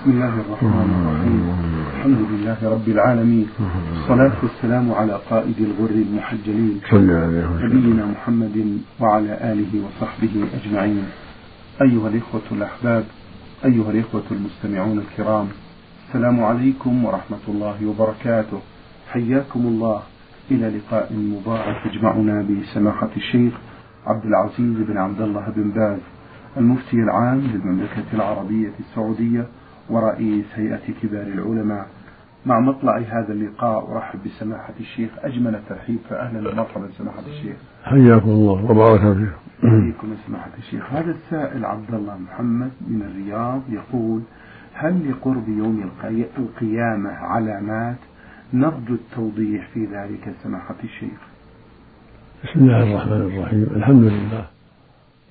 بسم الله الرحمن الرحيم. الحمد لله رب العالمين. والصلاة والسلام على قائد الغر المحجلين. نبينا محمد وعلى آله وصحبه أجمعين. أيها الإخوة الأحباب أيها الإخوة المستمعون الكرام السلام عليكم ورحمة الله وبركاته. حياكم الله. إلى لقاء مبارك يجمعنا بسماحة الشيخ عبد العزيز بن عبد الله بن باز المفتي العام للمملكة العربية السعودية ورئيس هيئة كبار العلماء. مع مطلع هذا اللقاء أرحب بسماحة الشيخ أجمل الترحيب فأهلا ومرحبا سماحة الشيخ. حياكم الله وبارك فيكم حياكم سماحة الشيخ. هذا السائل عبد الله محمد من الرياض يقول هل لقرب يوم القيامة علامات؟ نرجو التوضيح في ذلك سماحة الشيخ. بسم الله الرحمن الرحيم. الحمد لله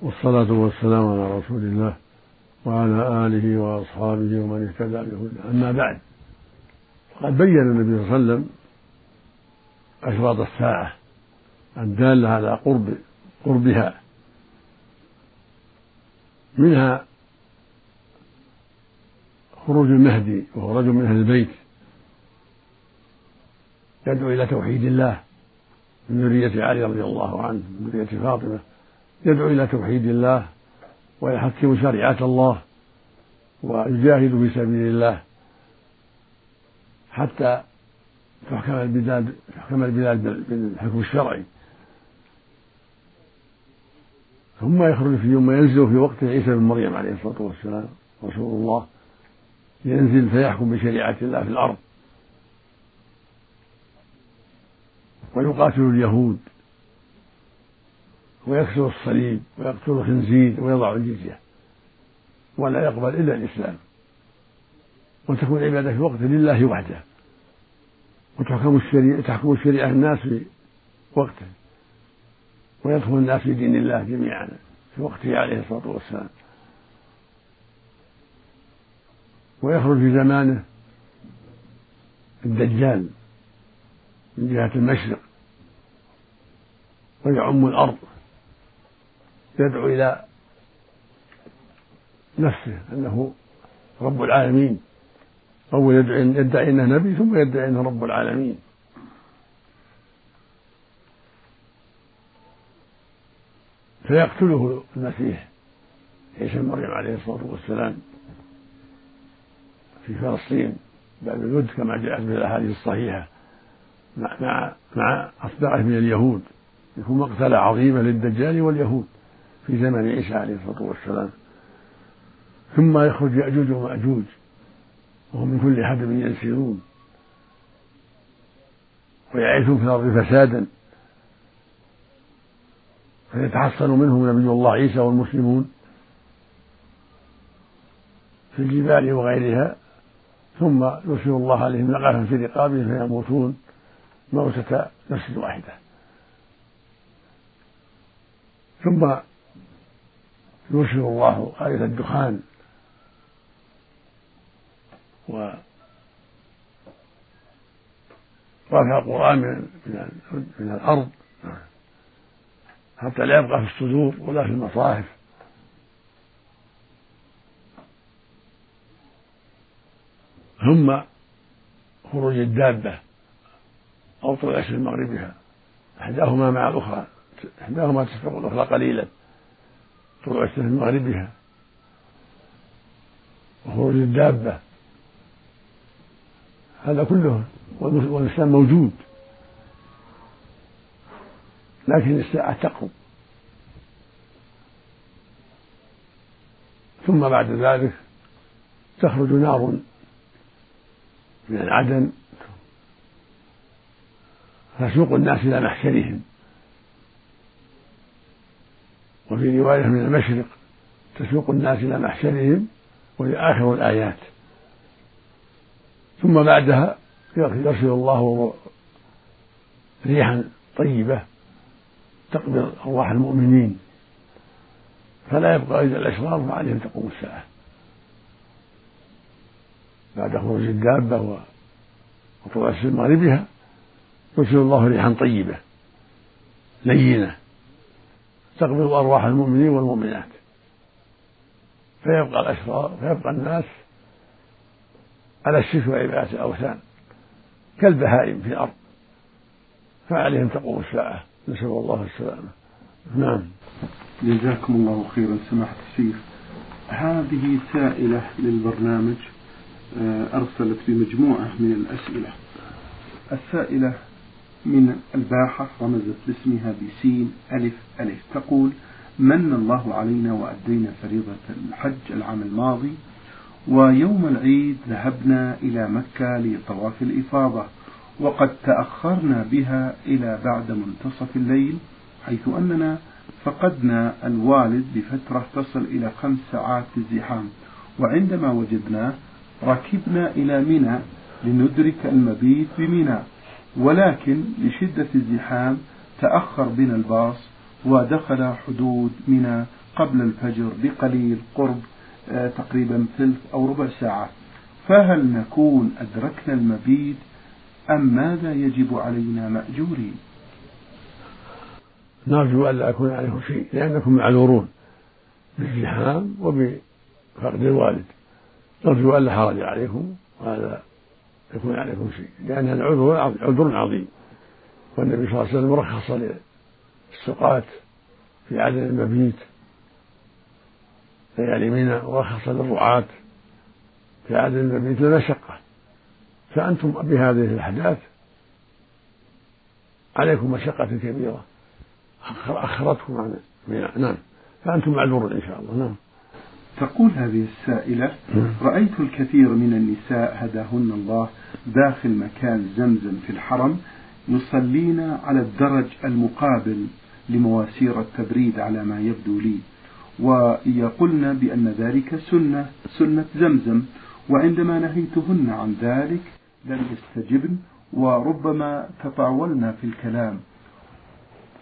والصلاة والسلام على رسول الله. وعلى آله وأصحابه ومن اهتدى بهداه. أما بعد فقد بين النبي صلى الله عليه وسلم أشراط الساعة الدالة على قرب قربها. منها خروج المهدي وهو رجل من أهل البيت يدعو إلى توحيد الله من ذرية علي رضي الله عنه من ذرية فاطمة يدعو إلى توحيد الله ويحكم شريعة الله ويجاهد في سبيل الله حتى تحكم البلاد تحكم البلاد بالحكم الشرعي. ثم يخرج في يوم ينزل في وقت عيسى بن مريم عليه الصلاة والسلام رسول الله ينزل فيحكم بشريعة الله في الأرض. ويقاتل اليهود. ويكسر الصليب ويقتل الخنزير ويضع الجزية ولا يقبل إلا الإسلام وتكون العبادة في وقت لله وحده وتحكم الشريعة تحكم الشريعة الناس في وقته ويدخل الناس في دين الله جميعا في وقته عليه الصلاة والسلام ويخرج في زمانه الدجال من جهة المشرق ويعم الأرض يدعو إلى نفسه أنه رب العالمين. أول يدعي, أنه نبي ثم يدعي أنه رب العالمين. فيقتله المسيح عيسى بن مريم عليه الصلاة والسلام في فلسطين باب الود كما جاءت في الأحاديث الصحيحة مع مع مع أصدقائه من اليهود. يكون مقتلة عظيمة للدجال واليهود. في زمن عيسى عليه الصلاة والسلام. ثم يخرج يأجوج ومأجوج وهم من كل حدب ينسلون. ويعيثون في الأرض فسادا. فيتحصن منهم نبي الله عيسى والمسلمون في الجبال وغيرها. ثم يرسل الله عليهم نقفا في رقابهم فيموتون موتة نفس واحدة. ثم يرسل الله آية الدخان. و رفع القرآن من, الأرض. حتى لا يبقى في الصدور ولا في المصاحف. ثم خروج الدابة أو طلوع من مغربها إحداهما مع الأخرى. إحداهما تسبق الأخرى قليلا. طلوع الشمس من مغربها وخروج الدابة هذا كله والإسلام موجود. لكن الساعة تقرب ثم بعد ذلك تخرج نار من العدن. تسوق الناس إلى محشرهم. وفي رواية من المشرق تسوق الناس إلى محشرهم وهي آخر الآيات. ثم بعدها يرسل الله ريحا طيبة تقبض أرواح المؤمنين. فلا يبقى إلا الأشرار فعليهم تقوم الساعة. بعد خروج الدابة وطلوع الشمس مغربها يرسل الله ريحا طيبة لينة. تقبض أرواح المؤمنين والمؤمنات. فيبقى الأشرار فيبقى الناس على الشرك وعبادة الأوثان كالبهائم في الأرض. فعليهم تقوم الساعة. نسأل الله السلامة. نعم. جزاكم الله خيرا. سماحة الشيخ هذه سائلة للبرنامج آه، أرسلت بمجموعة من الأسئلة. السائلة من الباحة رمزت لاسمها بسين ألف ألف. تقول من الله علينا وأدينا فريضة الحج العام الماضي ويوم العيد ذهبنا إلى مكة لطواف الإفاضة وقد تأخرنا بها إلى بعد منتصف الليل حيث أننا فقدنا الوالد بفترة تصل إلى خمس ساعات في الزحام وعندما وجدناه ركبنا إلى منى لندرك المبيت بمنى. ولكن لشدة الزحام تأخر بنا الباص ودخل حدود منى قبل الفجر بقليل قرب آه، تقريبا ثلث أو ربع ساعة. فهل نكون أدركنا المبيت أم ماذا يجب علينا مأجورين؟ نرجو ألا يكون عليكم شيء لأنكم معذورون بالزحام وبفقد الوالد. نرجو ألا حرج عليكم وهذا يكون عليكم شيء. لأن العذر عذر عظيم. والنبي صلى الله عليه وسلم رخص للسقاة في عدم المبيت. ليالي منى ورخص للرعاة في عدم المبيت والمشقة فأنتم بهذه الأحداث عليكم مشقة كبيرة. أخرتكم عن نعم. فأنتم معذورون إن شاء الله. نعم. تقول هذه السائلة رأيت الكثير من النساء هداهن الله داخل مكان زمزم في الحرم يصلين على الدرج المقابل لمواسير التبريد على ما يبدو لي. ويقولن بأن ذلك سنة سنة زمزم. وعندما نهيتهن عن ذلك لم يستجبن وربما تطاولن في الكلام.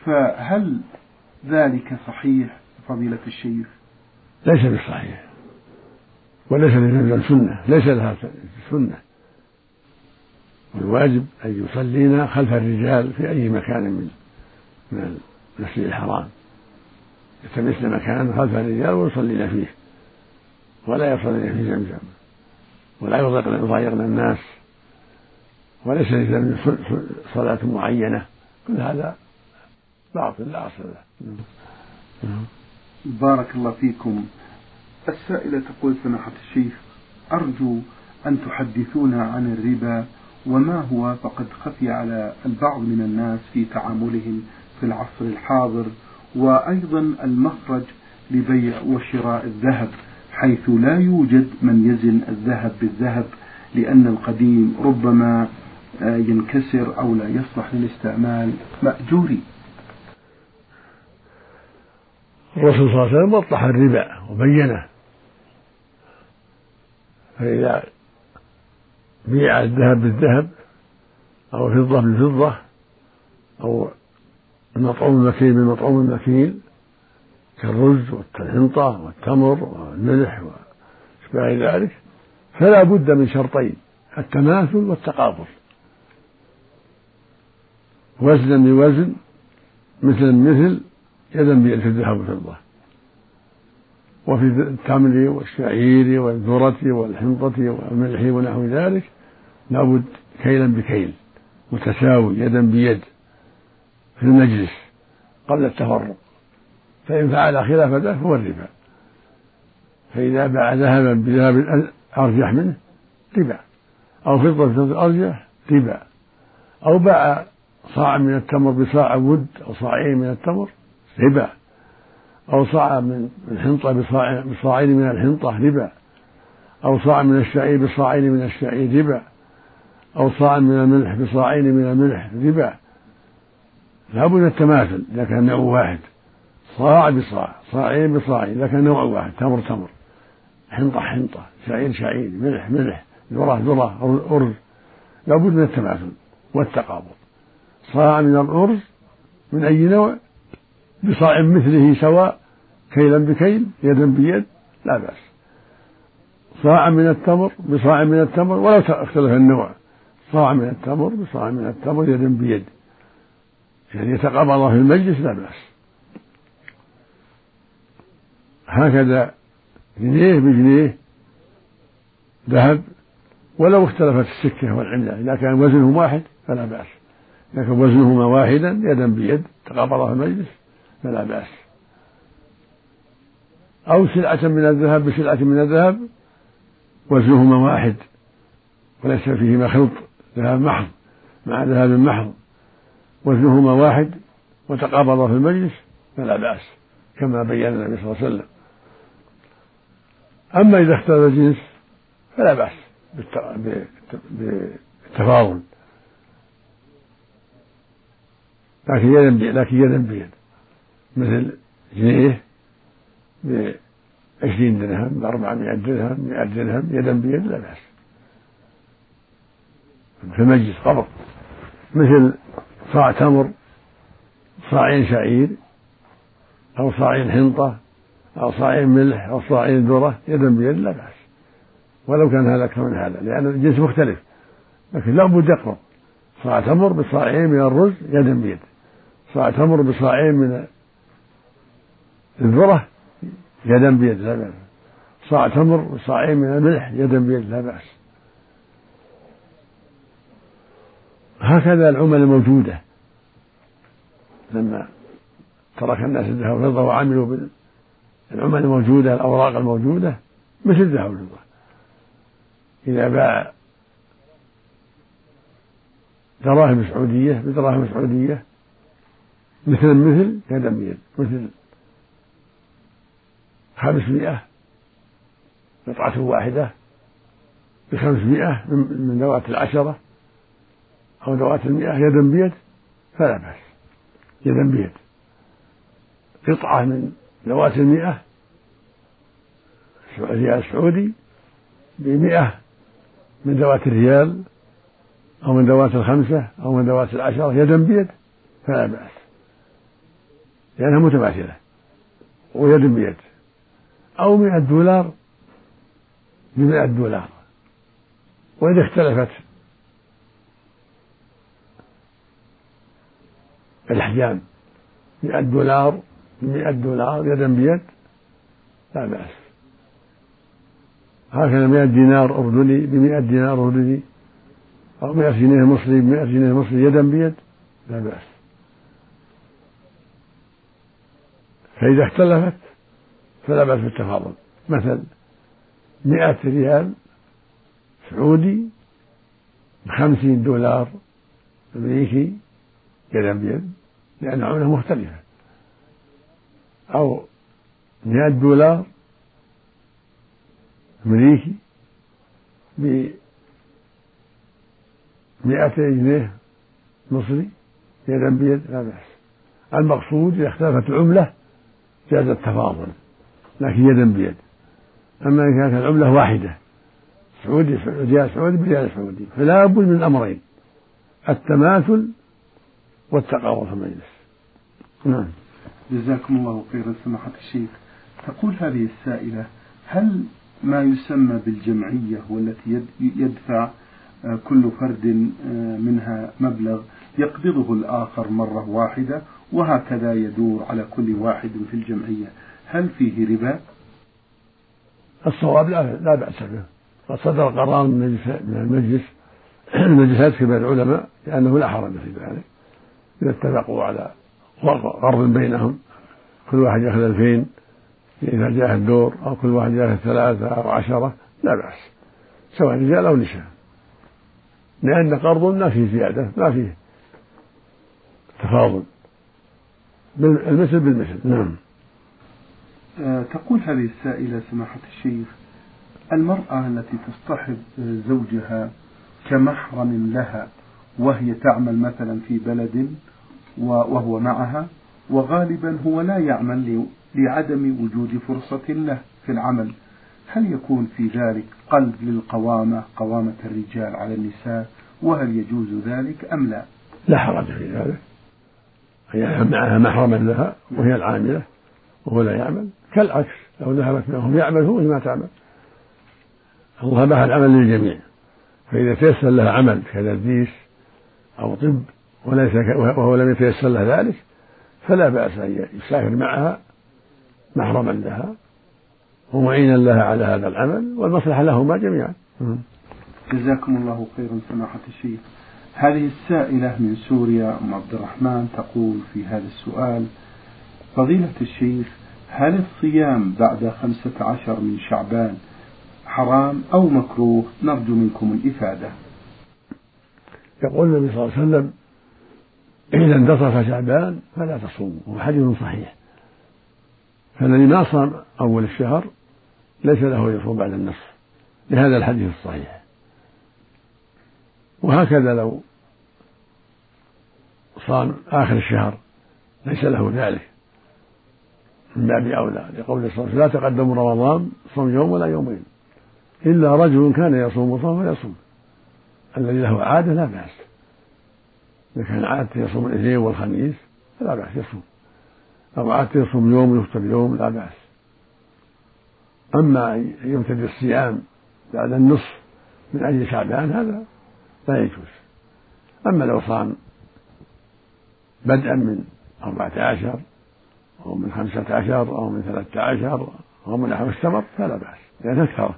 فهل ذلك صحيح فضيلة الشيخ؟ ليس بصحيح. وليس لزمزم سنة ليس لها سنة. والواجب أن يصلينا خلف الرجال في أي مكان من من المسجد الحرام. يلتمسن مكان خلف الرجال ويصلين فيه. ولا يصلين في زمزم ولا يضايقن الناس. وليس لزمزم صلاة معينة. كل هذا باطل لا أصل له. بارك الله فيكم. السائلة تقول سماحة الشيخ أرجو أن تحدثونا عن الربا وما هو فقد خفي على البعض من الناس في تعاملهم في العصر الحاضر وأيضا المخرج لبيع وشراء الذهب حيث لا يوجد من يزن الذهب بالذهب لأن القديم ربما ينكسر أو لا يصلح للاستعمال. مأجوري. الرسول صلى الله عليه وسلم وضح الربا وبينه. فإذا بيع الذهب بالذهب أو الفضة بالفضة أو المطعوم المكيل بالمطعوم المكيل كالرز والحنطة والتمر والملح وأشباه ذلك فلا بد من شرطين التماثل والتقابل وزنا بوزن مثل مثل يدا بيد في الذهب والفضة وفي التمر والشعير والذرة والحنطة والملح ونحو ذلك لابد كيلا بكيل متساوي يدا بيد في المجلس قبل التفرق. فإن فعل خلاف ذلك هو الربا. فإذا باع ذهبا بذهب أرجح منه ربا. أو فضة بفضة أرجح ربا. أو باع صاع من التمر بصاع ود أو صاعين من التمر ربا. أو صاع من بصاع بصاعين من الحنطة ربا. أو صاع من الشعير بصاعين من الشعير ربا. أو صاع من الملح بصاعين من الملح ربا. لابد من التماثل إذا كان نوع واحد. صاع بصاع صاعين بصاعين إذا كان نوع واحد. تمر تمر. حنطة حنطة شعير شعير ملح ملح ذرة ذرة أرز لابد من التماثل والتقابض. صاع من الأرز من أي نوع؟ بصاع مثله سواء كيلا بكيل يدا بيد لا بأس. صاع من التمر بصاع من التمر ولو اختلف النوع. صاع من التمر بصاع من التمر يدا بيد. يعني يتقابض في المجلس لا بأس. هكذا جنيه بجنيه ذهب ولو اختلفت السكة والعملة. إذا كان وزنهم واحد فلا بأس. كان وزنهما واحدا يدا بيد تقابلا في المجلس. فلا بأس. أو سلعة من الذهب بسلعة من الذهب وزنهما واحد وليس فيهما خلط ذهب محض مع ذهب محض وزنهما واحد وتقابضا في المجلس فلا بأس كما بين النبي صلى الله عليه وسلم. أما إذا اختلف الجنس فلا بأس بالتفاضل. لكن يدا لكن يدا بيد مثل جنيه بعشرين درهم بأربعمائة درهم مئة درهم يدا بيد لا بأس. في المجلس قبض مثل صاع تمر صاعين شعير أو صاعين حنطة أو صاعين ملح أو صاعين ذرة يدا بيد لا بأس. ولو كان هذا أكثر من هذا لأن الجنس مختلف. لكن لا بد يقرب صاع تمر بصاعين من الرز يدا بيد. صاع تمر بصاعين من الذرة يدا بيد لا بأس. صاع تمر بصاعين من الملح يدا بيد لا بأس. هكذا العمل الموجودة لما ترك الناس الذهب والفضة وعملوا بالعمل الموجودة الأوراق الموجودة مثل الذهب والفضة. إذا باع دراهم سعودية بدراهم سعودية مثل مثل يدا بيد مثل خمسمائة قطعة واحدة بخمسمائة من ذوات العشرة أو ذوات المئة يدا بيد؟ فلا بأس. يدا بيد. قطعة من ذوات المئة ريال سعودي بمئة من ذوات الريال أو من ذوات الخمسة أو من ذوات العشرة يدا بيد؟ فلا بأس. لأنها متماثلة. ويد بيد. أو مئة دولار بمئة دولار. وإذا اختلفت الأحجام مئة دولار بمئة دولار يدا بيد لا بأس. هكذا مئة دينار أردني بمئة دينار أردني أو مئة جنيه مصري بمئة جنيه مصري يدا بيد لا بأس. فإذا اختلفت فلا بأس بالتفاضل. مثل مئة ريال سعودي بخمسين دولار أمريكي يدا بيد لأن عملة مختلفة. أو مئة دولار أمريكي بمئة جنيه مصري يدا بيد لا بأس. المقصود إذا اختلفت العملة جاز التفاضل. لكن يدا بيد. أما إذا كانت العملة واحدة سعودي ريال سعودي بريال سعودي فلا بد من الأمرين التماثل والتقارب في المجلس. نعم. جزاكم الله خيرا سماحة الشيخ. تقول هذه السائلة هل ما يسمى بالجمعية والتي يدفع آه، كل فرد آه، منها مبلغ يقبضه الآخر مرة واحدة وهكذا يدور على كل واحد في الجمعية؟ هل فيه ربا؟ الصواب لا لا بأس به. قد صدر قرار من المجلس المجلسات كبار العلماء لأنه لا حرج في ذلك. إذا اتفقوا على قرض بينهم. كل واحد يأخذ ألفين. إذا جاء الدور أو كل واحد يأخذ ثلاثة أو عشرة لا بأس. سواء رجال أو نساء. لأن قرض ما فيه زيادة ما فيه تفاضل المثل بالمثل. نعم. تقول هذه السائلة سماحة الشيخ المرأة التي تصطحب زوجها كمحرم لها وهي تعمل مثلا في بلد وهو معها وغالبا هو لا يعمل لعدم وجود فرصة له في العمل. هل يكون في ذلك قلب للقوامة قوامة الرجال على النساء وهل يجوز ذلك أم لا؟ لا حرج في ذلك. هي معها محرما لها وهي العاملة وهو لا يعمل. كالعكس لو ذهبت معهم يعمل هو ما تعمل. الله باح العمل للجميع. فإذا تيسر لها عمل كتدريس أو طب وليس وهو لم يتيسر له ذلك فلا بأس أن يسافر معها محرما لها ومعينا لها على هذا العمل والمصلحة لهما جميعا. جزاكم الله خيرا سماحة الشيخ. هذه السائلة من سوريا أم عبد الرحمن تقول في هذا السؤال فضيلة الشيخ هل الصيام بعد خمسة عشر من شعبان حرام أو مكروه؟ نرجو منكم الإفادة. يقول النبي صلى الله عليه وسلم إذا انتصف شعبان فلا تصوموا وهو حديث صحيح. فالذي ما صام أول الشهر ليس له يصوم بعد النصف لهذا الحديث الصحيح. وهكذا لو صام آخر الشهر ليس له ذلك. من باب أولى لقول صلى الله عليه وسلم لا تقدموا رمضان صوم يوم ولا يومين. إلا رجل كان يصوم صوم فيصوم الذي له عادة لا بأس. إذا كان عادته يصوم الاثنين والخميس فلا بأس يصوم. أو عادته يصوم يوم ويفطر يوم لا بأس. أما أن يمتد الصيام بعد النصف من أجل شعبان هذا لا يجوز. أما لو صام بدءا من أربعة عشر أو من خمسة عشر أو من ثلاثة عشر أو من نحو السمر فلا بأس. لأن أكثره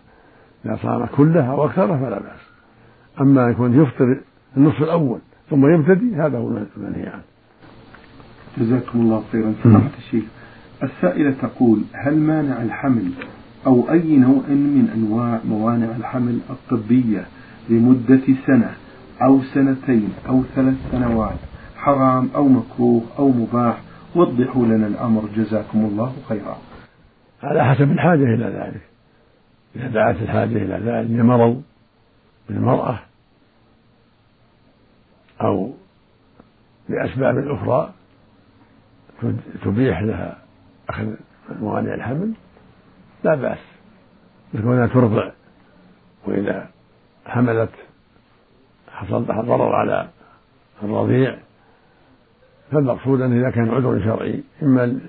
إذا صام كله أو أكثره فلا بأس. أما يكون يفطر النصف الأول ثم يبتدي هذا هو المنهي. عنه جزاكم الله خيرا. سماحة الشيخ السائلة تقول هل مانع الحمل أو أي نوع من أنواع موانع الحمل الطبية لمدة سنة أو سنتين أو ثلاث سنوات حرام أو مكروه أو مباح وضحوا لنا الأمر. جزاكم الله خيرا. على حسب الحاجة إلى ذلك. إذا دعت الحاجة إلى ذلك لمرض بالمرأة أو لأسباب أخرى تبيح لها أخذ موانع الحمل لا بأس. كونها ترضع وإذا حملت حصل ضرر على الرضيع فالمقصود أنه إذا كان عذر شرعي إما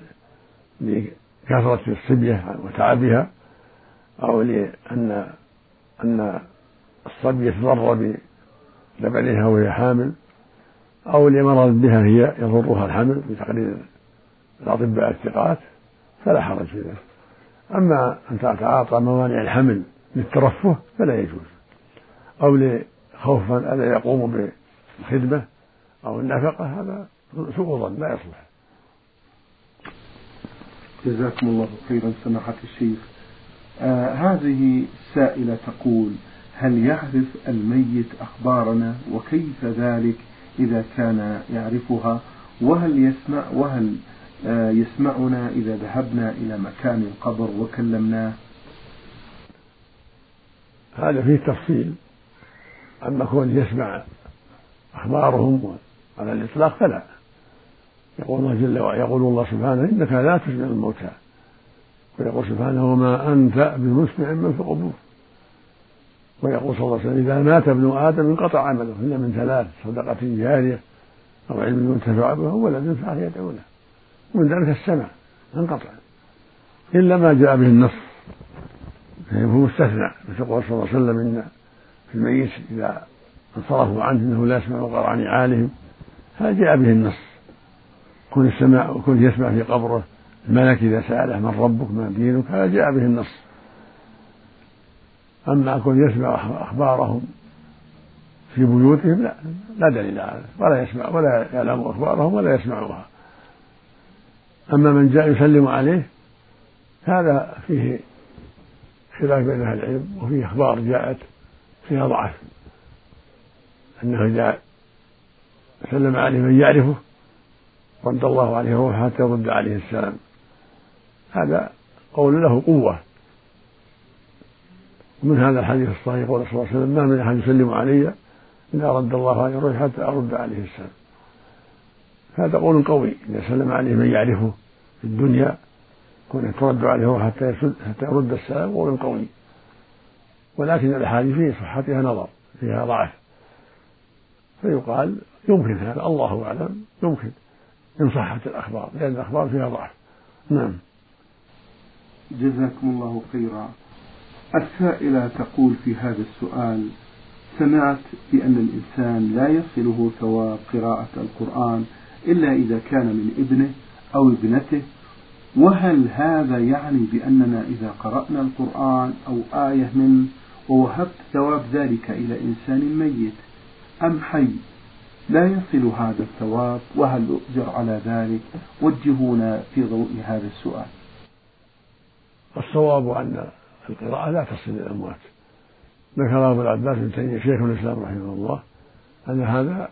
لكثرة الصبية وتعبها أو لأن أن الصبي يتضرر بلبنها وهي حامل أو لمرض بها هي يضرها الحمل بتقرير الأطباء الثقات فلا حرج في ذلك. أما أن تتعاطى موانع الحمل للترفه فلا يجوز. أو لخوف ألا يقوم بالخدمة أو النفقة هذا سوء ظن لا يصلح. جزاكم الله خيرا سماحة الشيخ. آه هذه سائلة تقول هل يعرف الميت أخبارنا وكيف ذلك إذا كان يعرفها؟ وهل يسمع وهل آه يسمعنا إذا ذهبنا إلى مكان القبر وكلمناه؟ هذا فيه تفصيل أما كون يسمع أخبارهم على الإطلاق فلا. يقول الله جل وعلا يقول الله سبحانه إنك لا تسمع الموتى. ويقول سبحانه وما أنت بمسمع من في القبور ويقول صلى الله عليه وسلم إذا مات ابن آدم انقطع عمله إلا من ثلاث صدقة جارية أو علم ينتفع به ولد فعل يدعو له ومن ذلك السمع انقطع. إلا ما جاء به النص. فهو مستثنى. مثل قول صلى الله عليه وسلم إن في الميت إذا انصرفوا عنه أنه لا يسمع قرع نعالهم هذا جاء به النص. كن السماء وكن يسمع في قبره الملك إذا سأله من ربك ما دينك؟ هذا جاء به النص. أما كن يسمع أخبارهم في بيوتهم لا لا دليل على ولا يسمع ولا يعلم أخبارهم ولا يسمعها. أما من جاء يسلم عليه هذا فيه خلاف بين أهل العلم وفيه أخبار جاءت فيها ضعف. أنه جاء سلم عليه من يعرفه رد الله عليه روحه حتى يرد عليه السلام. هذا قول له قوة. ومن هذا الحديث الصحيح قول صلى الله عليه وسلم ما من أحد يسلم علي إلا رد الله عليه روحي حتى أرد عليه السلام. هذا قول قوي. إذا سلم عليه من يعرفه في الدنيا كونه ترد عليه روحه حتى حتى يرد السلام قول قوي. ولكن الأحاديث في صحتها نظر فيها ضعف. فيقال يمكن هذا الله أعلم يمكن. إن صحت الأخبار لأن الأخبار فيها ضعف. نعم. جزاكم الله خيرا. السائلة تقول في هذا السؤال سمعت بأن الإنسان لا يصله ثواب قراءة القرآن إلا إذا كان من ابنه أو ابنته. وهل هذا يعني بأننا إذا قرأنا القرآن أو آية منه ووهبت ثواب ذلك إلى إنسان ميت أم حي؟ لا يصل هذا الثواب وهل أؤجر على ذلك؟ وجهونا في ضوء هذا السؤال. الصواب أن القراءة لا تصل للأموات ذكر أبو العباس بن تيمية شيخ الإسلام رحمه الله أن هذا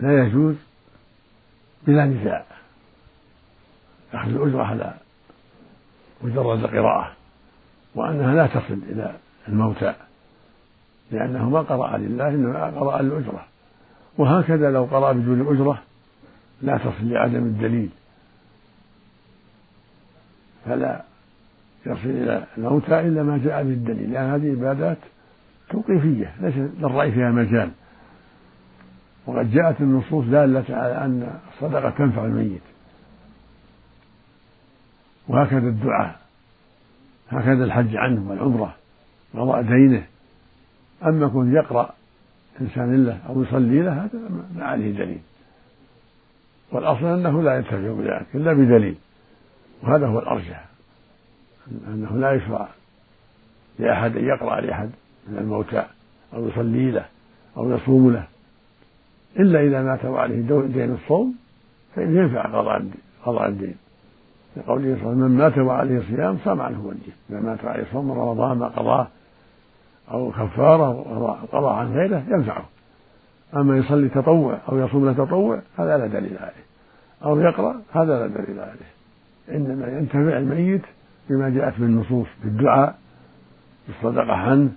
لا يجوز بلا نزاع أخذ الأجرة على مجرد القراءة وأنها لا تصل إلى الموتى لأنه ما قرأ لله إنما قرأ للأجرة. وهكذا لو قرأ بدون أجرة لا تصل لعدم الدليل. فلا يصل إلى الموتى إلا ما جاء بالدليل. لأن هذه عبادات توقيفية ليس للرأي فيها مجال. وقد جاءت النصوص دالة على أن الصدقة تنفع الميت. وهكذا الدعاء هكذا الحج عنه والعمرة قضاء دينه. أما كن يقرأ إنسان له أو يصلي له هذا ما عليه دليل. والأصل أنه لا ينتفع بذلك إلا بدليل. وهذا هو الأرجح أنه لا يشرع لأحد أن يقرأ لأحد من الموتى أو يصلي له أو يصوم له. إلا إذا مات وعليه دين الصوم فإنه ينفع قضاء قضاء الدين. لقوله صلى الله عليه وسلم من مات وعليه صيام صام عنه وليه إذا مات وعليه صوم رمضان ما قضاه أو كفارة قضاء عن غيره ينفعه. أما يصلي تطوع أو يصوم له تطوع هذا لا دليل عليه. أو يقرأ هذا لا دليل عليه. إنما ينتفع الميت بما جاءت من النصوص بالدعاء بالصدقة عنه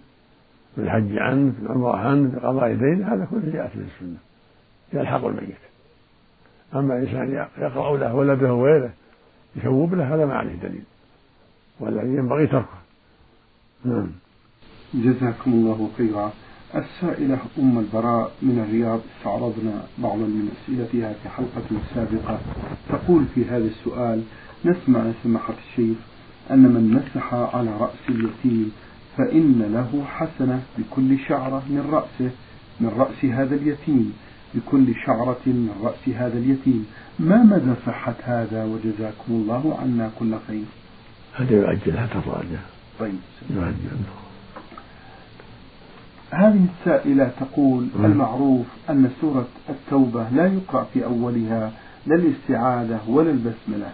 بالحج عنه بالعمرة عنه بقضاء دين هذا كله جاءت به السنة. يلحق الميت. أما إنسان يقرأ له ولده وغيره يثوب له هذا ما عليه دليل. والذي ينبغي تركه. نعم. جزاكم الله خيرا. السائلة أم البراء من الرياض استعرضنا بعضا من أسئلتها في حلقة سابقة. تقول في هذا السؤال نسمع سماحة الشيخ أن من مسح على رأس اليتيم فإن له حسنة بكل شعرة من رأسه من رأس هذا اليتيم بكل شعرة من رأس هذا اليتيم. ما مدى صحة هذا؟ وجزاكم الله عنا كل خير. هذا يؤجل حتى الراجع طيب يؤجل هذه السائلة تقول المعروف أن سورة التوبة لا يقرأ في أولها لا الاستعاذة ولا البسملة.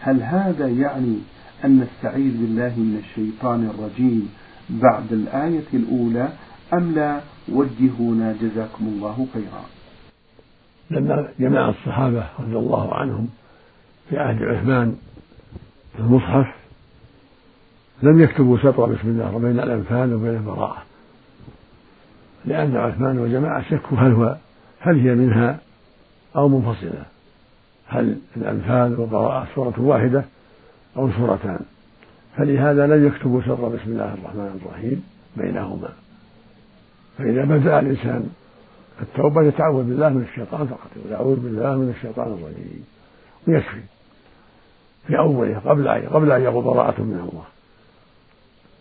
هل هذا يعني أن نستعيذ بالله من الشيطان الرجيم بعد الآية الأولى أم لا؟ وجهونا جزاكم الله خيرا. لما جمع الصحابة رضي الله عنهم في عهد عثمان المصحف لم يكتبوا سطر بسم الله بين الأنفال وبين البراءة. لأن عثمان وجماعة شكوا هل هو هل هي منها أو منفصلة. هل الأنفال والبراءة سورة واحدة أو سورتان فلهذا لم يكتبوا سر بسم الله الرحمن الرحيم بينهما. فإذا بدأ الإنسان التوبة يتعوذ بالله من الشيطان فقط يقول أعوذ بالله من الشيطان الرجيم. ويكفي في أوله قبل أن قبل أن يقول براءة من الله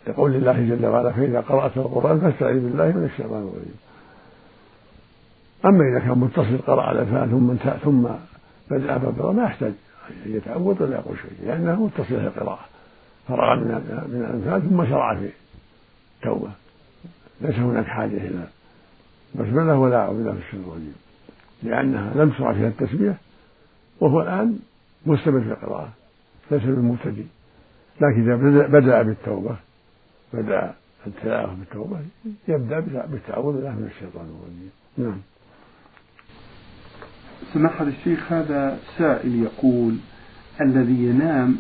يقول الله جل وعلا فإذا قرأت القرآن فاستعذ بالله من الشيطان الرجيم. أما إذا كان متصل قرأ على فان ثم ثم بدأ بالقراءة ما يحتاج أن يتعود ولا يقول شيء لأنه متصل في القراءة. فرغ من من الأنفال ثم شرع في التوبة ليس هناك حاجة إلى بسملة ولا أعوذ بالله من الشيطان الرجيم. لأنها لم تشرع فيها التسمية وهو الآن مستمر في القراءة ليس بالمبتدئ. لكن إذا بدأ بالتوبة بدأ التلاوة بالتوبة. يبدأ بالتعوذ بالله من الشيطان الرجيم. نعم. سماحة الشيخ هذا سائل يقول الذي ينام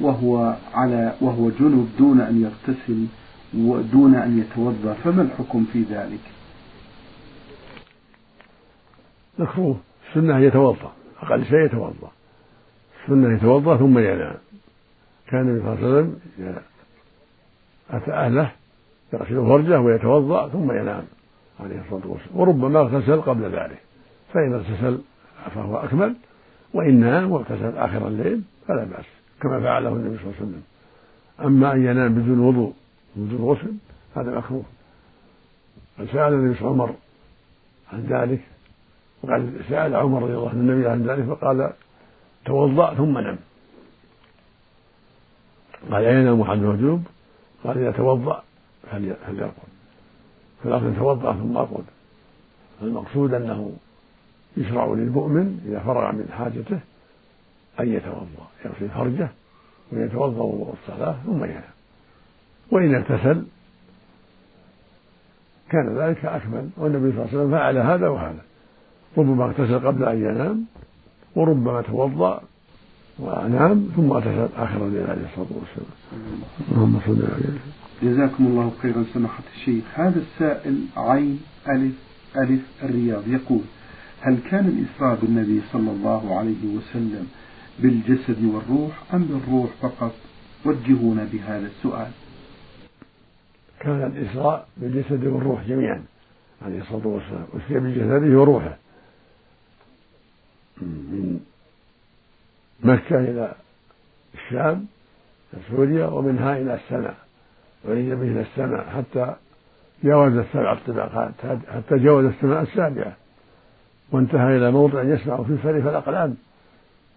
وهو على وهو جنب دون أن يغتسل ودون أن يتوضأ فما الحكم في ذلك؟ مكروه السنة يتوضأ. أقل شيء يتوضأ. السنة يتوضأ ثم ينام. كان النبي صلى الله عليه وسلم أتى أهله يغسل فرجه ويتوضأ ثم ينام عليه الصلاة والسلام. وربما اغتسل قبل ذلك. فإن اغتسل فهو أكمل وإن نام واغتسل آخر الليل فلا بأس كما فعله النبي صلى الله عليه وسلم. أما أن ينام بدون وضوء بدون غسل هذا مكروه. قد سأل النبي عمر عن ذلك وقال سأل عمر رضي الله عنه النبي عن ذلك فقال توضأ ثم نم. قال أين ينام أحد الوجوب؟ قال إذا توضأ فليرقد فالأصل يتوضأ ثم يرقد. المقصود أنه يشرع للمؤمن إذا فرغ من حاجته أن يتوضأ يغسل فرجه ويتوضأ وضوء الصلاة ثم ينام. وإن اغتسل كان ذلك أكمل والنبي صلى الله عليه وسلم فعل هذا وهذا. ربما اغتسل قبل أن ينام وربما توضأ ونام ثم اغتسل آخر الليل عليه الصلاة والسلام. اللهم صل عليه جزاكم الله خيرا سماحة الشيخ. هذا السائل عين ألف ألف الرياض يقول هل كان الإسراء بالنبي صلى الله عليه وسلم بالجسد والروح أم بالروح فقط؟ وجهونا بهذا السؤال. كان الإسراء بالجسد والروح جميعا عليه الصلاة والسلام أسري بجسده وروحه. من مكة إلى الشام سوريا ومنها إلى السماء وعيد به إلى السماء حتى جاوز السبع الطبقات حتى جاوز السماء السابعة. وانتهى إلى موضع يسمع في فريق الأقلام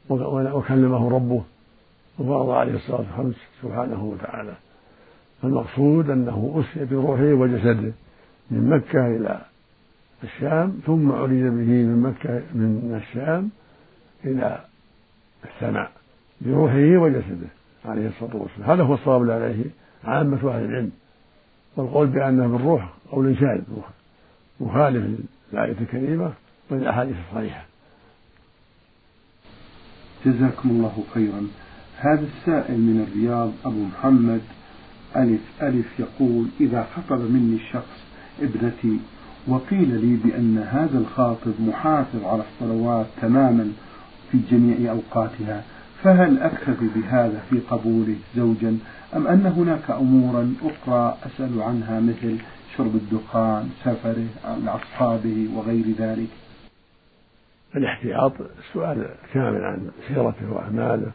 وكلمه ربه وفرض عليه الصلاة والسلام سبحانه وتعالى المقصود أنه أسري بروحه وجسده من مكة إلى الشام ثم عرج به من مكة من الشام إلى السماء بروحه وجسده عليه الصلاة والسلام. هذا هو الصواب عليه عامة أهل العلم. والقول بأنه بالروح قول شاذ مخالف للآية الكريمة والأحاديث الصحيحة. جزاكم الله خيرا. هذا السائل من الرياض أبو محمد. ألف ألف يقول إذا خطب مني الشخص ابنتي وقيل لي بأن هذا الخاطب محافظ على الصلوات تماما في جميع أوقاتها فهل أكتفي بهذا في قبوله زوجا؟ أم أن هناك أمورا أخرى أسأل عنها مثل شرب الدخان سفره لأصحابه وغير ذلك؟ الاحتياط السؤال كامل عن سيرته وأعماله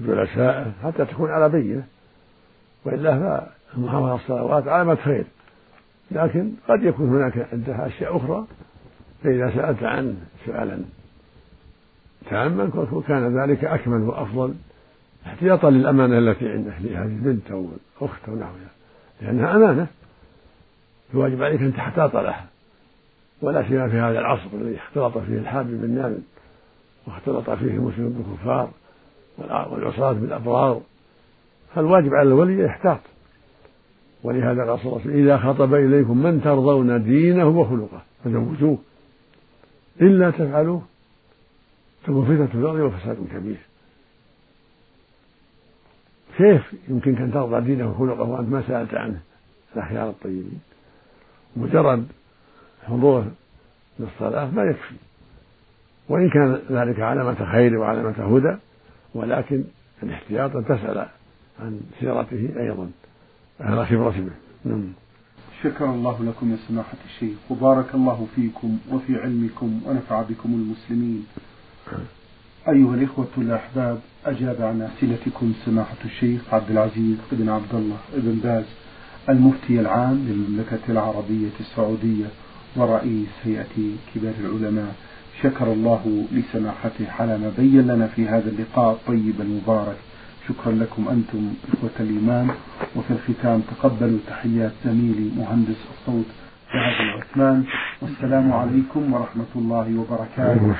وجلسائه حتى تكون على بينه وإلا فالمحافظة على الصلوات علامة خير لكن قد يكون هناك عندها أشياء أخرى. فإذا سألت عنه سؤالا تاما كان ذلك أكمل وأفضل احتياطا للأمانة التي عنده لهذه البنت أو الأخت أو نحوها لأنها أمانة. الواجب عليك أن تحتاط لها ولا سيما في هذا العصر الذي اختلط فيه الحابب بالنابل واختلط فيه المسلم بالكفار والعصاة بالأبرار. فالواجب على الولي يحتاط. ولهذا قال صلى الله عليه وسلم إذا خطب إليكم من ترضون دينه وخلقه فزوجوه إلا تفعلوه. تكون فتنة في الأرض وفساد كبير كيف يمكنك أن ترضى دينه وخلقه وأنت ما سألت عنه. الأخيار الطيبين. مجرد حضور للصلاة ما يكفي. وإن كان ذلك علامة خير وعلامة هدى ولكن الاحتياط أن تسأل عن سيرته أيضا. على خبرة به نعم. شكر الله لكم يا سماحة الشيخ. وبارك الله فيكم وفي علمكم ونفع بكم المسلمين. أيها الإخوة الأحباب أجاب عن أسئلتكم سماحة الشيخ عبد العزيز بن عبد الله بن باز المفتي العام للمملكة العربية السعودية ورئيس هيئة كبار العلماء. شكر الله لسماحته على ما بين لنا في هذا اللقاء الطيب المبارك. شكرا لكم أنتم إخوة الإيمان. وفي الختام تقبلوا تحيات زميلي مهندس الصوت جهاد العثمان. والسلام عليكم ورحمة الله وبركاته.